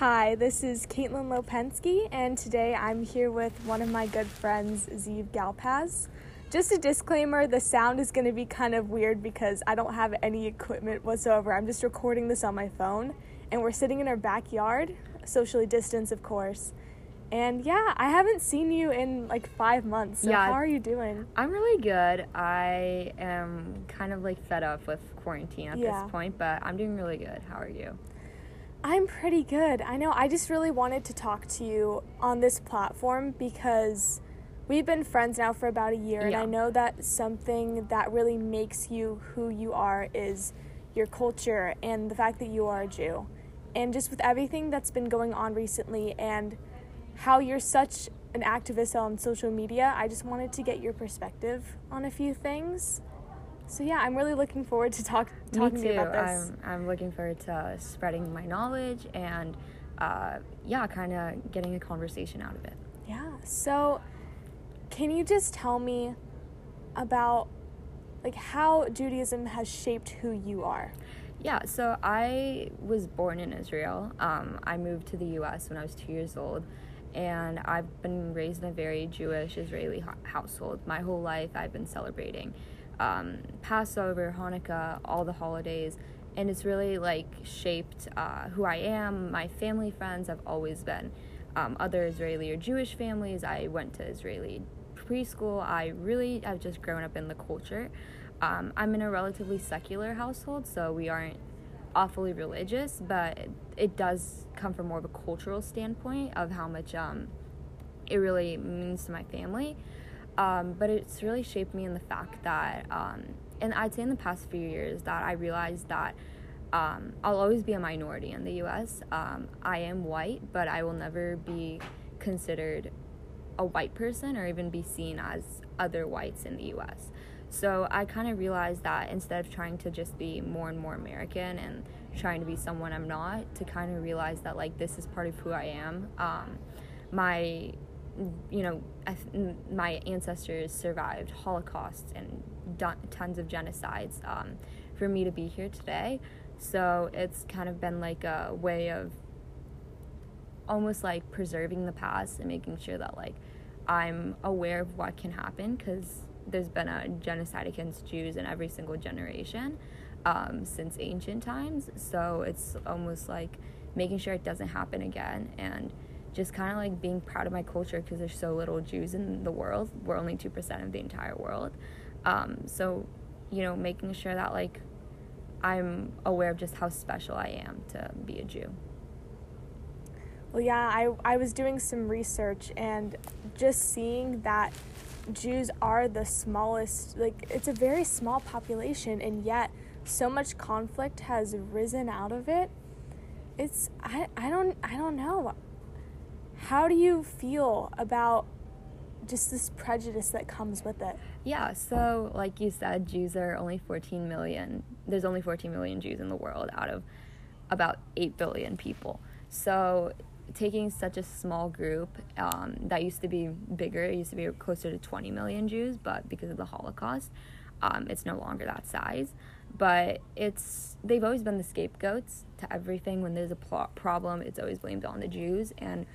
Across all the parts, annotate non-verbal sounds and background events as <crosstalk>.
Hi, this is Caitlin Lopensky, and today I'm here with one of my good friends, Ziv Galpaz. Just a disclaimer the sound is going to be kind of weird because I don't have any equipment whatsoever. I'm just recording this on my phone, and we're sitting in our backyard, socially distanced, of course. And yeah, I haven't seen you in like five months. So Yeah. how are you doing? I'm really good. I am kind of like fed up with quarantine at Yeah. this point, but I'm doing really good. How are you? I'm pretty good. I know. I just really wanted to talk to you on this platform because we've been friends now for about a year, and I know that something that really makes you who you are is your culture and the fact that you are a Jew. And just with everything that's been going on recently and how you're such an activist on social media, I just wanted to get your perspective on a few things. So yeah, I'm really looking forward to talk talking to you about this. I'm I'm looking forward to spreading my knowledge and uh, yeah, kind of getting a conversation out of it. Yeah. So, can you just tell me about like how Judaism has shaped who you are? Yeah, so I was born in Israel. Um, I moved to the U.S. when I was two years old, and I've been raised in a very Jewish Israeli ho- household. My whole life, I've been celebrating um, Passover, Hanukkah, all the holidays, and it's really like shaped uh, who I am. My family friends have always been um, other Israeli or Jewish families. I went to Israeli preschool. I really have just grown up in the culture. Um, I'm in a relatively secular household, so we aren't awfully religious, but it, does come from more of a cultural standpoint of how much um, it really means to my family. Um, but it's really shaped me in the fact that, um, and I'd say in the past few years, that I realized that um, I'll always be a minority in the US. Um, I am white, but I will never be considered a white person or even be seen as other whites in the US. So I kind of realized that instead of trying to just be more and more American and trying to be someone I'm not, to kind of realize that like this is part of who I am. Um, my, you know, th- my ancestors survived Holocausts and done tons of genocides um, for me to be here today. So it's kind of been like a way of almost like preserving the past and making sure that like I'm aware of what can happen because there's been a genocide against Jews in every single generation um, since ancient times. So it's almost like making sure it doesn't happen again and just kind of like being proud of my culture because there's so little Jews in the world. We're only 2% of the entire world. Um, so, you know, making sure that like I'm aware of just how special I am to be a Jew. Well, yeah, I I was doing some research and just seeing that Jews are the smallest like it's a very small population and yet so much conflict has risen out of it. It's I I don't I don't know. How do you feel about just this prejudice that comes with it? Yeah, so like you said, Jews are only 14 million. There's only 14 million Jews in the world out of about 8 billion people. So taking such a small group um, that used to be bigger, it used to be closer to 20 million Jews, but because of the Holocaust, um, it's no longer that size. But it's they've always been the scapegoats to everything. When there's a pl- problem, it's always blamed on the Jews. And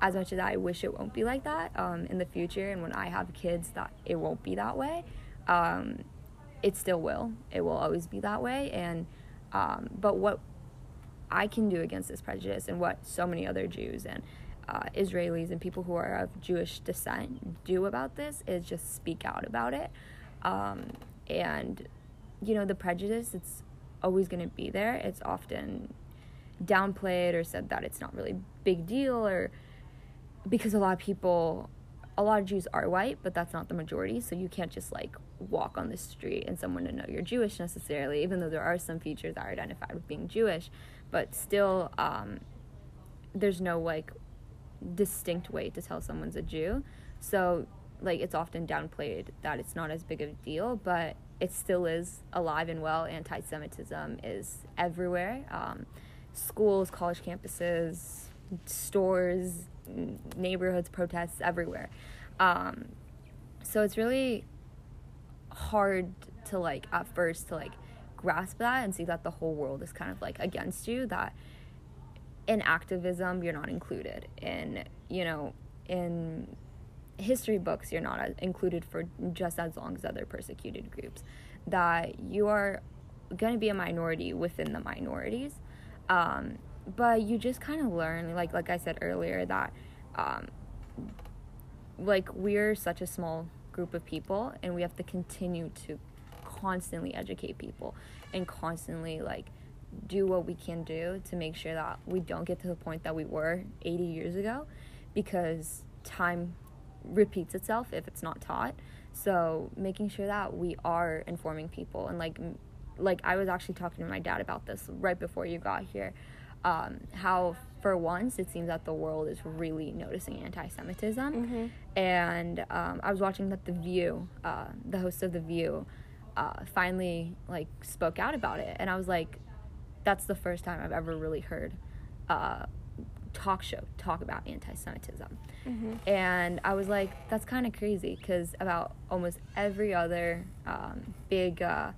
as much as I wish it won't be like that um, in the future, and when I have kids, that it won't be that way. Um, it still will. It will always be that way. And um, but what I can do against this prejudice, and what so many other Jews and uh, Israelis and people who are of Jewish descent do about this, is just speak out about it. Um, and you know, the prejudice, it's always going to be there. It's often downplayed or said that it's not really big deal or because a lot of people a lot of Jews are white, but that's not the majority. So you can't just like walk on the street and someone to know you're Jewish necessarily, even though there are some features that are identified with being Jewish. But still, um, there's no like distinct way to tell someone's a Jew. So like it's often downplayed that it's not as big of a deal, but it still is alive and well. Anti-Semitism is everywhere. Um, schools, college campuses, stores, neighborhoods, protests everywhere. Um, so it's really hard to like at first to like grasp that and see that the whole world is kind of like against you that in activism you're not included. In you know in history books you're not included for just as long as other persecuted groups. That you are going to be a minority within the minorities. Um, but you just kind of learn like like i said earlier that um, like we're such a small group of people and we have to continue to constantly educate people and constantly like do what we can do to make sure that we don't get to the point that we were 80 years ago because time repeats itself if it's not taught. So making sure that we are informing people and like like i was actually talking to my dad about this right before you got here um, how for once it seems that the world is really noticing anti-semitism mm-hmm. and um, i was watching that the view uh, the host of the view uh, finally like spoke out about it and i was like that's the first time i've ever really heard uh, talk show talk about anti-Semitism, mm-hmm. and I was like, that's kind of crazy because about almost every other um, big uh,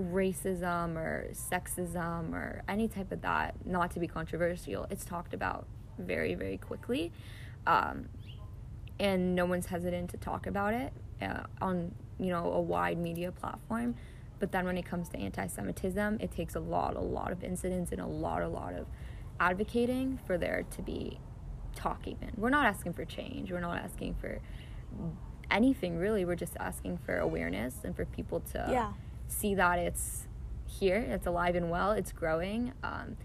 racism or sexism or any type of that, not to be controversial, it's talked about very very quickly, um, and no one's hesitant to talk about it uh, on you know a wide media platform. But then when it comes to anti-Semitism, it takes a lot, a lot of incidents and a lot, a lot of advocating for there to be talk even. We're not asking for change. We're not asking for anything really. We're just asking for awareness and for people to yeah. See that it's here, it's alive and well, it's growing. Um,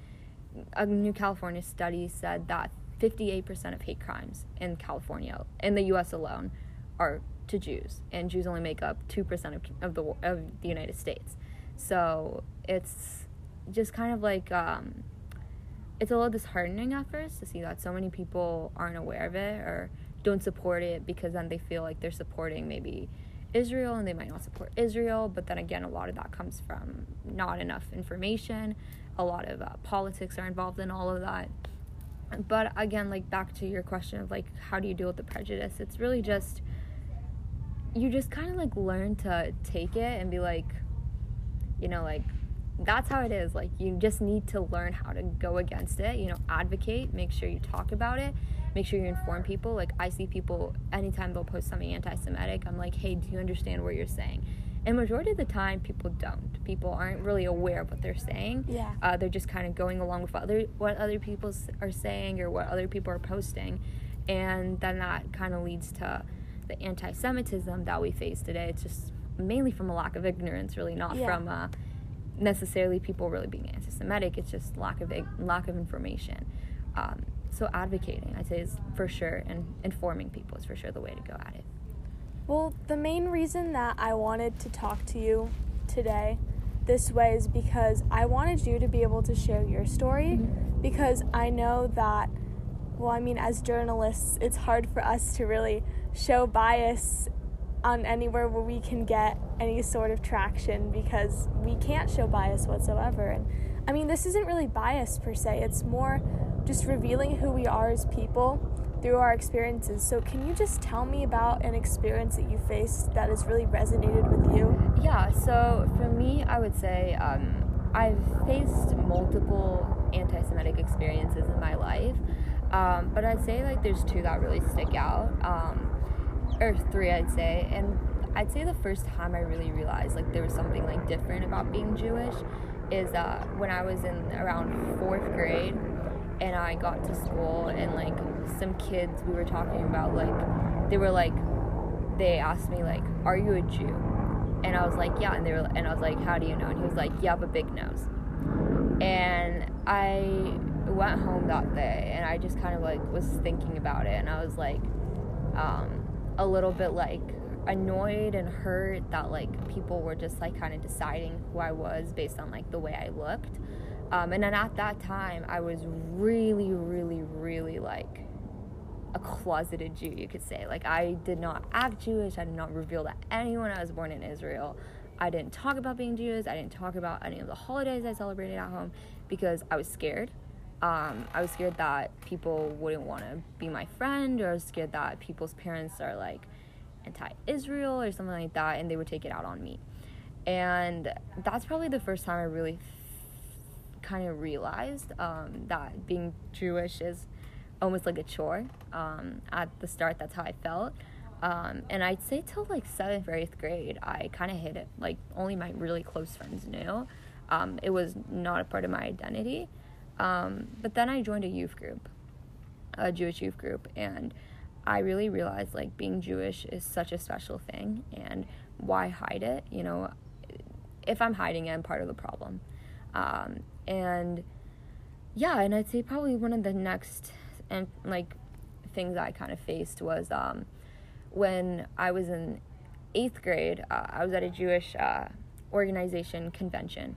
a new California study said that 58% of hate crimes in California, in the US alone, are to Jews, and Jews only make up 2% of, of, the, of the United States. So it's just kind of like um, it's a little disheartening at first to see that so many people aren't aware of it or don't support it because then they feel like they're supporting maybe Israel and they might not support Israel. But then again, a lot of that comes from not enough information. A lot of uh, politics are involved in all of that. But again, like back to your question of like, how do you deal with the prejudice? It's really just, you just kind of like learn to take it and be like, you know, like, that's how it is. Like, you just need to learn how to go against it, you know, advocate, make sure you talk about it, make sure you inform people. Like, I see people anytime they'll post something anti Semitic, I'm like, hey, do you understand what you're saying? And majority of the time, people don't. People aren't really aware of what they're saying. Yeah. Uh, they're just kind of going along with other what other people are saying or what other people are posting, and then that kind of leads to the anti-Semitism that we face today. It's just mainly from a lack of ignorance, really, not yeah. from uh, necessarily people really being anti-Semitic. It's just lack of lack of information. Um, so advocating, I'd say, is for sure, and informing people is for sure the way to go at it. Well, the main reason that I wanted to talk to you today this way is because I wanted you to be able to share your story mm-hmm. because I know that well, I mean as journalists, it's hard for us to really show bias on anywhere where we can get any sort of traction because we can't show bias whatsoever. And I mean, this isn't really bias per se, it's more just revealing who we are as people through our experiences. So, can you just tell me about an experience that you faced that has really resonated with you? Yeah, so for me, I would say um, I've faced multiple anti Semitic experiences in my life, um, but I'd say like there's two that really stick out. Um, or three, I'd say. And I'd say the first time I really realized like there was something like different about being Jewish is uh, when I was in around fourth grade and I got to school and like some kids we were talking about like they were like they asked me like are you a Jew? And I was like yeah and they were and I was like how do you know? And he was like you have a big nose. And I went home that day and I just kind of like was thinking about it and I was like um, a little bit like annoyed and hurt that like people were just like kind of deciding who I was based on like the way I looked. Um, and then at that time, I was really, really, really like a closeted Jew, you could say. Like, I did not act Jewish. I did not reveal to anyone I was born in Israel. I didn't talk about being Jewish. I didn't talk about any of the holidays I celebrated at home because I was scared. Um, I was scared that people wouldn't want to be my friend, or I was scared that people's parents are like anti Israel or something like that, and they would take it out on me. And that's probably the first time I really kind of realized um, that being Jewish is almost like a chore. Um, at the start, that's how I felt. Um, and I'd say till like seventh or eighth grade, I kind of hid it. Like only my really close friends knew. Um, it was not a part of my identity. Um, but then I joined a youth group, a Jewish youth group, and I really realized like being Jewish is such a special thing, and why hide it? You know, if I'm hiding it, I'm part of the problem. And yeah, and I'd say probably one of the next and like things I kind of faced was um, when I was in eighth grade. Uh, I was at a Jewish uh, organization convention,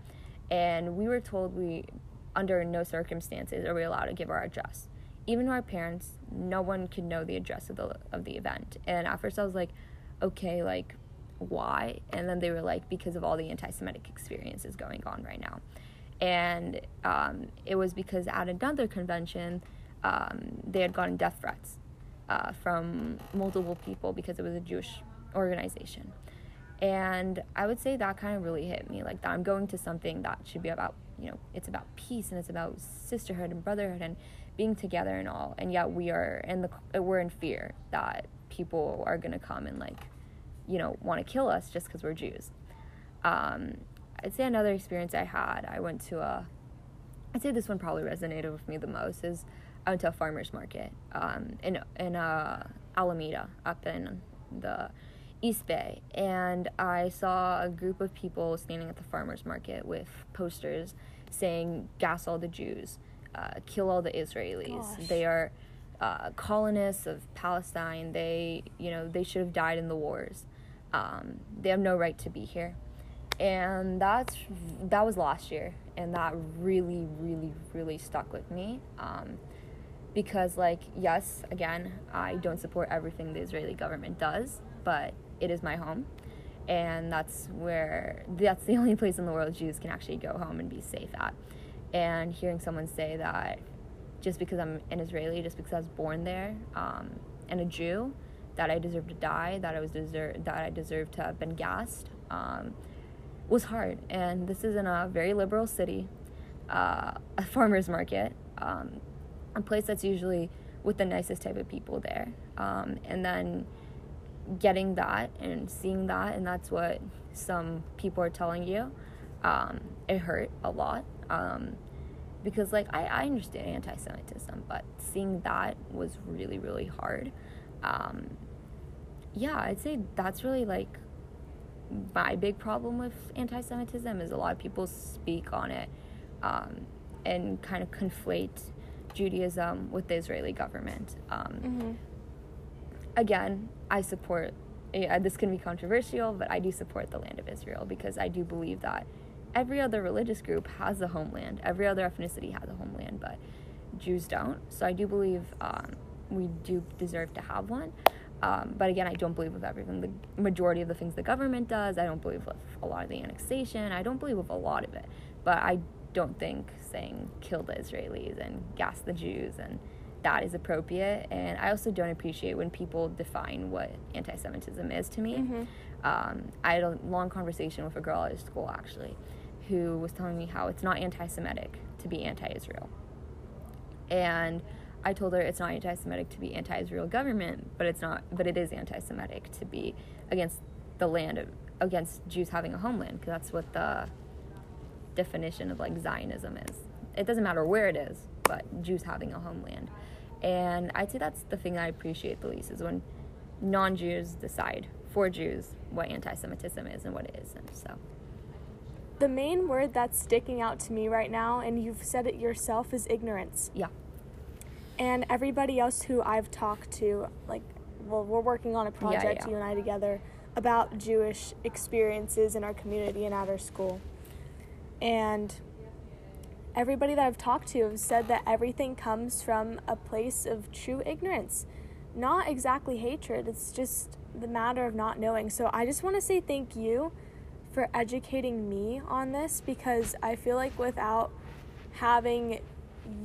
and we were told we, under no circumstances, are we allowed to give our address. Even to our parents, no one could know the address of the of the event. And at first, I was like, okay, like why? And then they were like, because of all the anti-Semitic experiences going on right now. And um, it was because at another convention, um, they had gotten death threats uh, from multiple people because it was a Jewish organization. And I would say that kind of really hit me like that I'm going to something that should be about, you know, it's about peace and it's about sisterhood and brotherhood and being together and all. And yet we are in the, we're in fear that people are going to come and like, you know, want to kill us just because we're Jews. Um, I'd say another experience I had, I went to a, I'd say this one probably resonated with me the most is I went to a farmer's market um, in, in uh, Alameda up in the East Bay, and I saw a group of people standing at the farmer's market with posters saying, "Gas all the Jews, uh, kill all the Israelis. Gosh. They are uh, colonists of Palestine. They, you know, they should have died in the wars. Um, they have no right to be here." And that's that was last year, and that really, really, really stuck with me. Um, because like yes again i don't support everything the israeli government does but it is my home and that's where that's the <laughs> only place in the world jews can actually go home and be safe at and hearing someone say that just because i'm an israeli just because i was born there um, and a jew that i deserve to die that i was deserve that i deserve to have been gassed um, was hard and this is in a very liberal city uh, a <laughs> farmers market um, a place that's usually with the nicest type of people there. Um, and then getting that and seeing that, and that's what some people are telling you. Um, it hurt a lot um, because, like, I, I understand anti Semitism, but seeing that was really, really hard. Um, yeah, I'd say that's really like my big problem with anti Semitism is a lot of people speak on it um, and kind of conflate Judaism with the Israeli government. Um, Mm-hmm. Again, I support. Yeah, this can be controversial, but I do support the land of Israel because I do believe that every other religious group has a homeland. Every other ethnicity has a homeland, but Jews don't. So I do believe um, we do deserve to have one. Um, but again, I don't believe with everything. The majority of the things the government does, I don't believe with a lot of the annexation. I don't believe with a lot of it. But I don't think saying kill the Israelis and gas the Jews and that is appropriate. And I also don't appreciate when people define what anti Semitism is to me. Mhm. Um, I had a long conversation with a girl at school actually who was telling me how it's not anti Semitic to be anti Israel. And I told her it's not anti Semitic to be anti Israel government, but it's not but it is anti Semitic to be against the land of against Jews having a homeland, because that's what the definition of like Zionism is. It doesn't matter where it is, but Jews having a homeland. And I'd say that's the thing I appreciate the least is when non Jews decide for Jews what anti Semitism is and what it isn't. So, The main word that's sticking out to me right now, and you've said it yourself, is ignorance. yeah. And everybody else who I've talked to, like, well, we're working on a project, yeah. you and I together, about Jewish experiences in our community and at our school. And everybody that I've talked to have said that everything comes from a place of true ignorance. Not exactly hatred, it's just the matter of not knowing. So I just want to say thank you for educating me on this because I feel like without having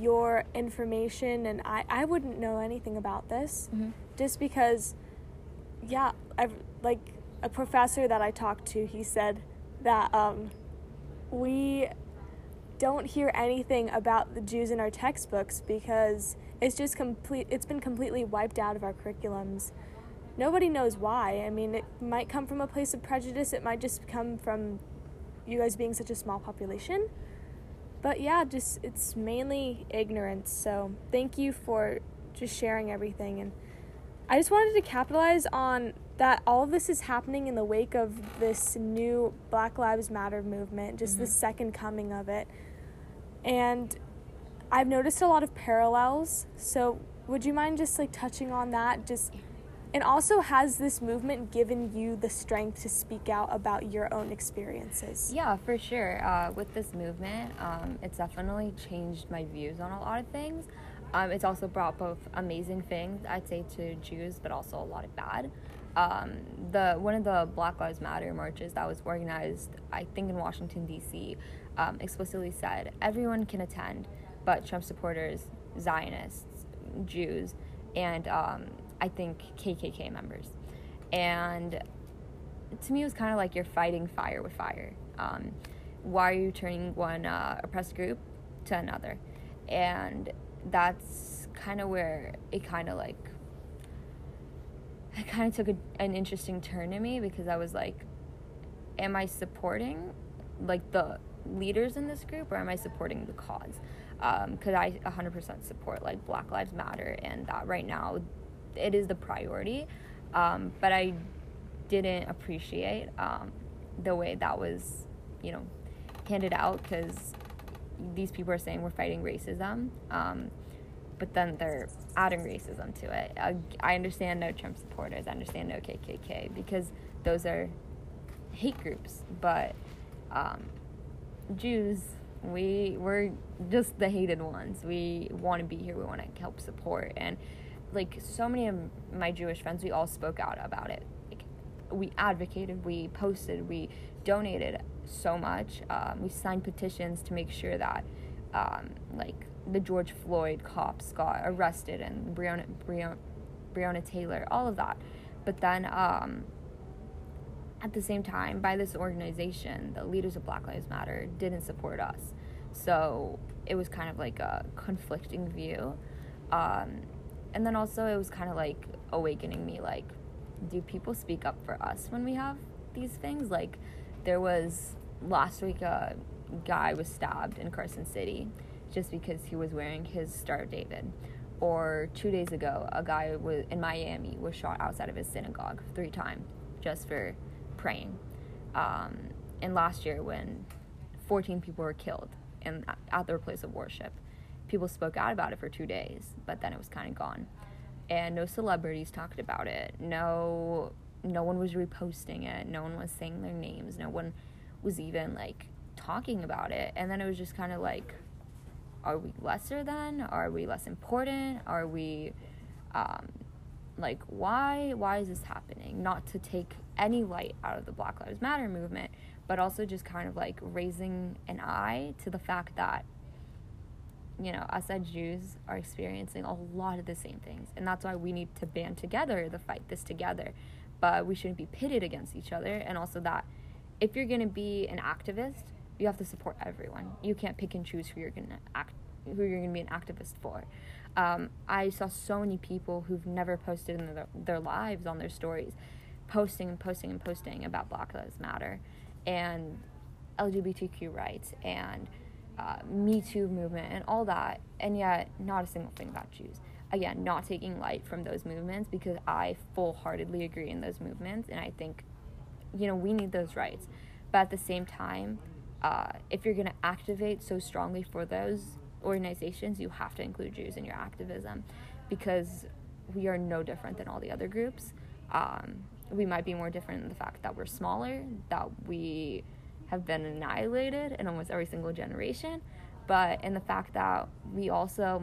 your information and I, I wouldn't know anything about this Mhm. just because yeah I've like a professor that I talked to he said that um, we don't hear anything about the Jews in our textbooks because it's just complete it's been completely wiped out of our curriculums. Nobody knows why. I mean, it might come from a place of prejudice. It might just come from you guys being such a small population. But yeah, just it's mainly ignorance. So, thank you for just sharing everything and I just wanted to capitalize on that all of this is happening in the wake of this new Black Lives Matter movement, just mm-hmm. the second coming of it. And I've noticed a lot of parallels. So, would you mind just like touching on that? Just and also has this movement given you the strength to speak out about your own experiences? Yeah, for sure. Uh, with this movement, um, it's definitely changed my views on a lot of things. Um, it's also brought both amazing things, I'd say, to Jews, but also a lot of bad. Um, the one of the Black Lives Matter marches that was organized, I think, in Washington D.C., um, explicitly said everyone can attend, but Trump supporters, Zionists, Jews, and um, I think KKK members. And to me, it was kind of like you're fighting fire with fire. Um, why are you turning one uh, oppressed group to another? And that's kind of where it kind of like it kind of took a, an interesting turn to me because I was like, am I supporting like the leaders in this group or am I supporting the cause? Because um, I 100% support like Black Lives Matter and that right now it is the priority. Um, but I didn't appreciate um, the way that was, you know, handed out because these people are saying we're fighting racism, um, but then they're adding racism to it. I, I understand no Trump supporters, I understand no KKK because those are hate groups, but um, Jews, we we're just the hated ones. We want to be here. We want to help support, and like so many of my Jewish friends, we all spoke out about it. Like, we advocated, we posted, we donated so much. Um, we signed petitions to make sure that, um, like, the George Floyd cops got arrested and Breonna, Breonna, Breonna Taylor, all of that. But then, um, at the same time, by this organization, the leaders of Black Lives Matter didn't support us. So it was kind of like a conflicting view. Um, and then also, it was kind of like awakening me like, do people speak up for us when we have these things? Like, there was last week a guy was stabbed in Carson City just because he was wearing his Star of David. Or two days ago, a guy was in Miami was shot outside of his synagogue three times just for praying. Um, and last year, when 14 people were killed in, at their place of worship, people spoke out about it for two days, but then it was kind of gone. And no celebrities talked about it. No, no one was reposting it. No one was saying their names. No one was even like talking about it. And then it was just kind of like, are we lesser than? Are we less important? Are we, um, like, why? Why is this happening? Not to take any light out of the Black Lives Matter movement, but also just kind of like raising an eye to the fact that you know, us as Jews are experiencing a lot of the same things. And that's why we need to band together to fight this together. But we shouldn't be pitted against each other. And also that if you're going to be an activist, you have to support everyone. You can't pick and choose who you're going to act, who you're going to be an activist for. Um, I saw so many people who've never posted in their, their lives on their stories, posting and posting and posting about Black Lives Matter and LGBTQ rights and uh, Me Too movement and all that, and yet not a single thing about Jews. Again, not taking light from those movements because I full heartedly agree in those movements, and I think, you know, we need those rights. But at the same time, uh, if you're going to activate so strongly for those organizations, you have to include Jews in your activism because we are no different than all the other groups. Um, we might be more different in the fact that we're smaller, that we have been annihilated in almost every single generation, but in the fact that we also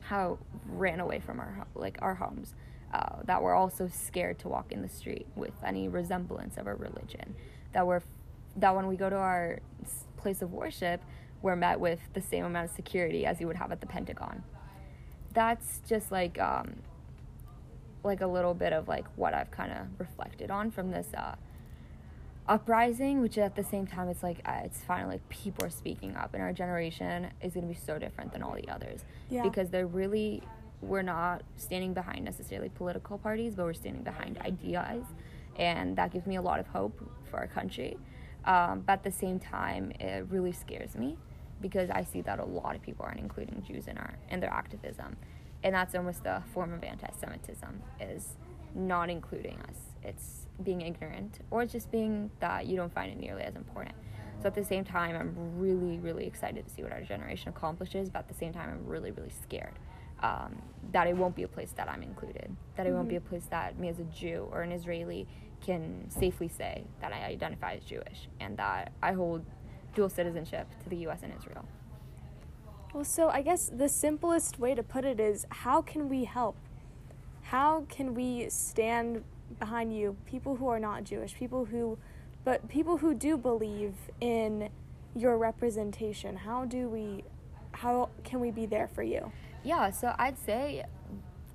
how ran away from our like our homes, uh, that we're also scared to walk in the street with any resemblance of a religion, that we're that when we go to our place of worship, we're met with the same amount of security as you would have at the Pentagon. That's just like um, like a little bit of like what I've kind of reflected on from this uh, uprising, which at the same time it's like uh, it's finally like people are speaking up, and our generation is going to be so different than all the others Yeah. because they're really we're not standing behind necessarily political parties, but we're standing behind ideas, and that gives me a lot of hope for our country. Um, but at the same time, it really scares me because I see that a lot of people aren't including Jews in our in their activism, and that's almost a form of anti-Semitism is not including us. It's being ignorant, or it's just being that you don't find it nearly as important. So at the same time, I'm really, really excited to see what our generation accomplishes, but at the same time, I'm really, really scared um, that it won't be a place that I'm included, that it won't be a place that me as a Jew or an Israeli can safely say that I identify as Jewish and that I hold dual citizenship to the U.S. and Israel. Well, so I guess the simplest way to put it is how can we help? How can we stand behind you, people who are not Jewish, people who, but people who do believe in your representation? How do we, how can we be there for you? Yeah, so I'd say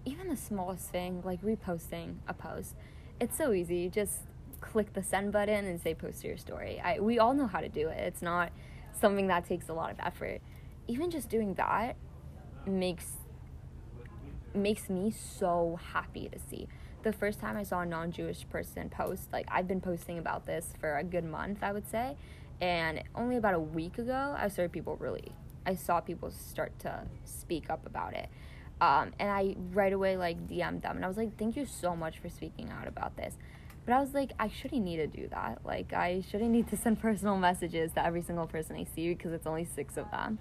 even the smallest thing, like reposting a post, it's so easy. Just click the send button and say post to your story. I, we all know how to do it. It's not something that takes a lot of effort. Even just doing that makes makes me so happy to see. The first time I saw a non-Jewish person post, like I've been posting about this for a good month, I would say, and only about a week ago, I started people really, I saw people start to speak up about it, um, and I right away like DM'd them, and I was like, thank you so much for speaking out about this. But I was like, I shouldn't need to do that. Like, I shouldn't need to send <laughs> personal messages to every single person I see because it's only six of them.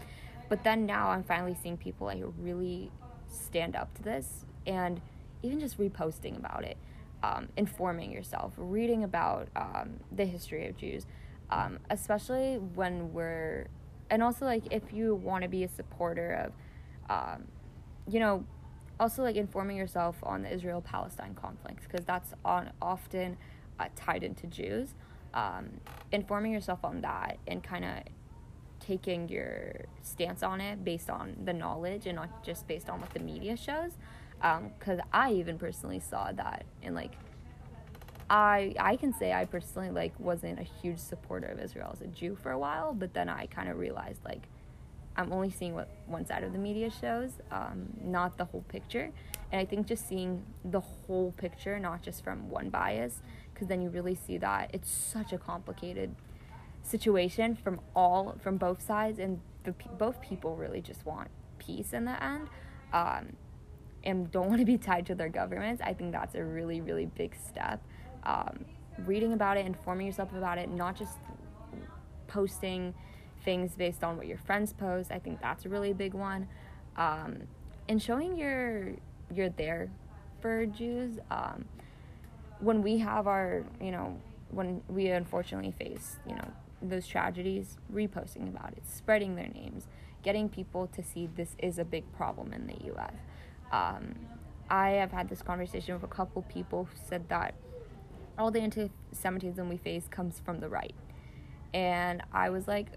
But then now I'm finally seeing people like really stand up to this and even just reposting about it, um, informing yourself, reading about um, the history of Jews, um, especially when we're, and also like if you want to be a supporter of, um, you know, also like informing yourself on the Israel Palestine conflict because that's on often uh, tied into Jews. Um, informing yourself on that and kind of taking your stance on it based on the knowledge and not just based on what the media shows. Because I even personally saw that and like I I can say I personally like wasn't a huge supporter of Israel as a Jew for a while, but then I kind of realized like I'm only seeing what one side of the media shows, um, not the whole picture. And I think just seeing the whole picture, not just from one bias, because then you really see that it's such a complicated situation from all from both sides, and the, both people really just want peace in the end, um, and don't want to be tied to their governments. I think that's a really really big step. Um, reading about it, informing yourself about it, not just posting things based on what your friends post. I think that's a really big one. Um, and showing you're you're there for Jews. Um, when we have our, you know, when we unfortunately face, you know, those tragedies, reposting about it, spreading their names, getting people to see this is a big problem in the U.S. Um, I have had this conversation with a couple people who said that all the anti-Semitism we face comes from the right, and I was like,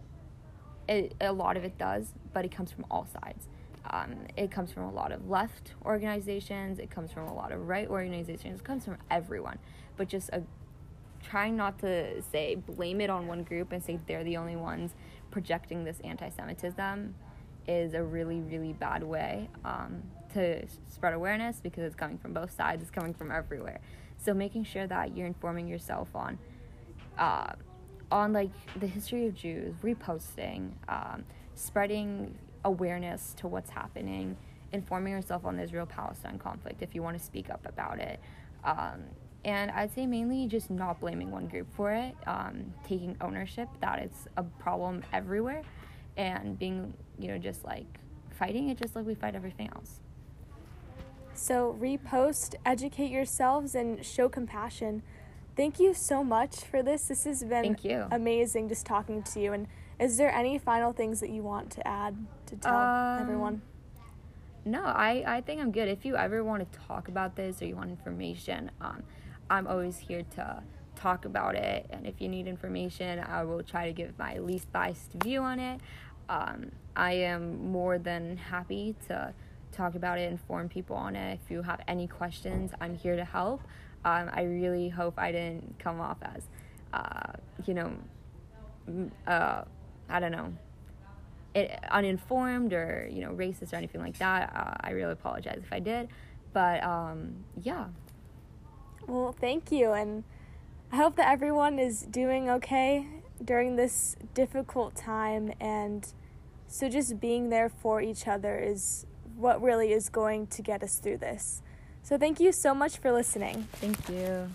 it, a lot of it does, but it comes from all sides. Um, it comes from a lot of left organizations. It comes from a lot of right organizations. It comes from everyone, but just a, trying not to say blame it on one group and say they're the only ones projecting this anti-Semitism is a really really bad way um, to spread awareness because it's coming from both sides. It's coming from everywhere. So making sure that you're informing yourself on. Uh, on like the history of Jews, reposting, um, spreading awareness to what's happening, informing yourself on the Israel Palestine conflict if you want to speak up about it. Um, and I'd say mainly just not blaming one group for it, um, taking ownership that it's a problem everywhere, and being, you know, just like fighting it just like we fight everything else. So repost, educate yourselves, and show compassion. Thank you so much for this. This has been Thank you. amazing just talking to you. And is there any final things that you want to add to tell Um, everyone? No, I, I think I'm good. If you ever want to talk about this or you want information, um, I'm always here to talk about it. And if you need information, I will try to give my least biased view on it. Um, I am more than happy to talk about it, inform people on it. If you have any questions, I'm here to help. Um, I really hope I didn't come off as uh, you know, uh, I don't know, it, uninformed or you know racist or anything like that. Uh, I really apologize if I did, but um, yeah. Well, thank you, and I hope that everyone is doing okay during this difficult time, and so just being there for each other is what really is going to get us through this. So, thank you so much for listening. Thank you.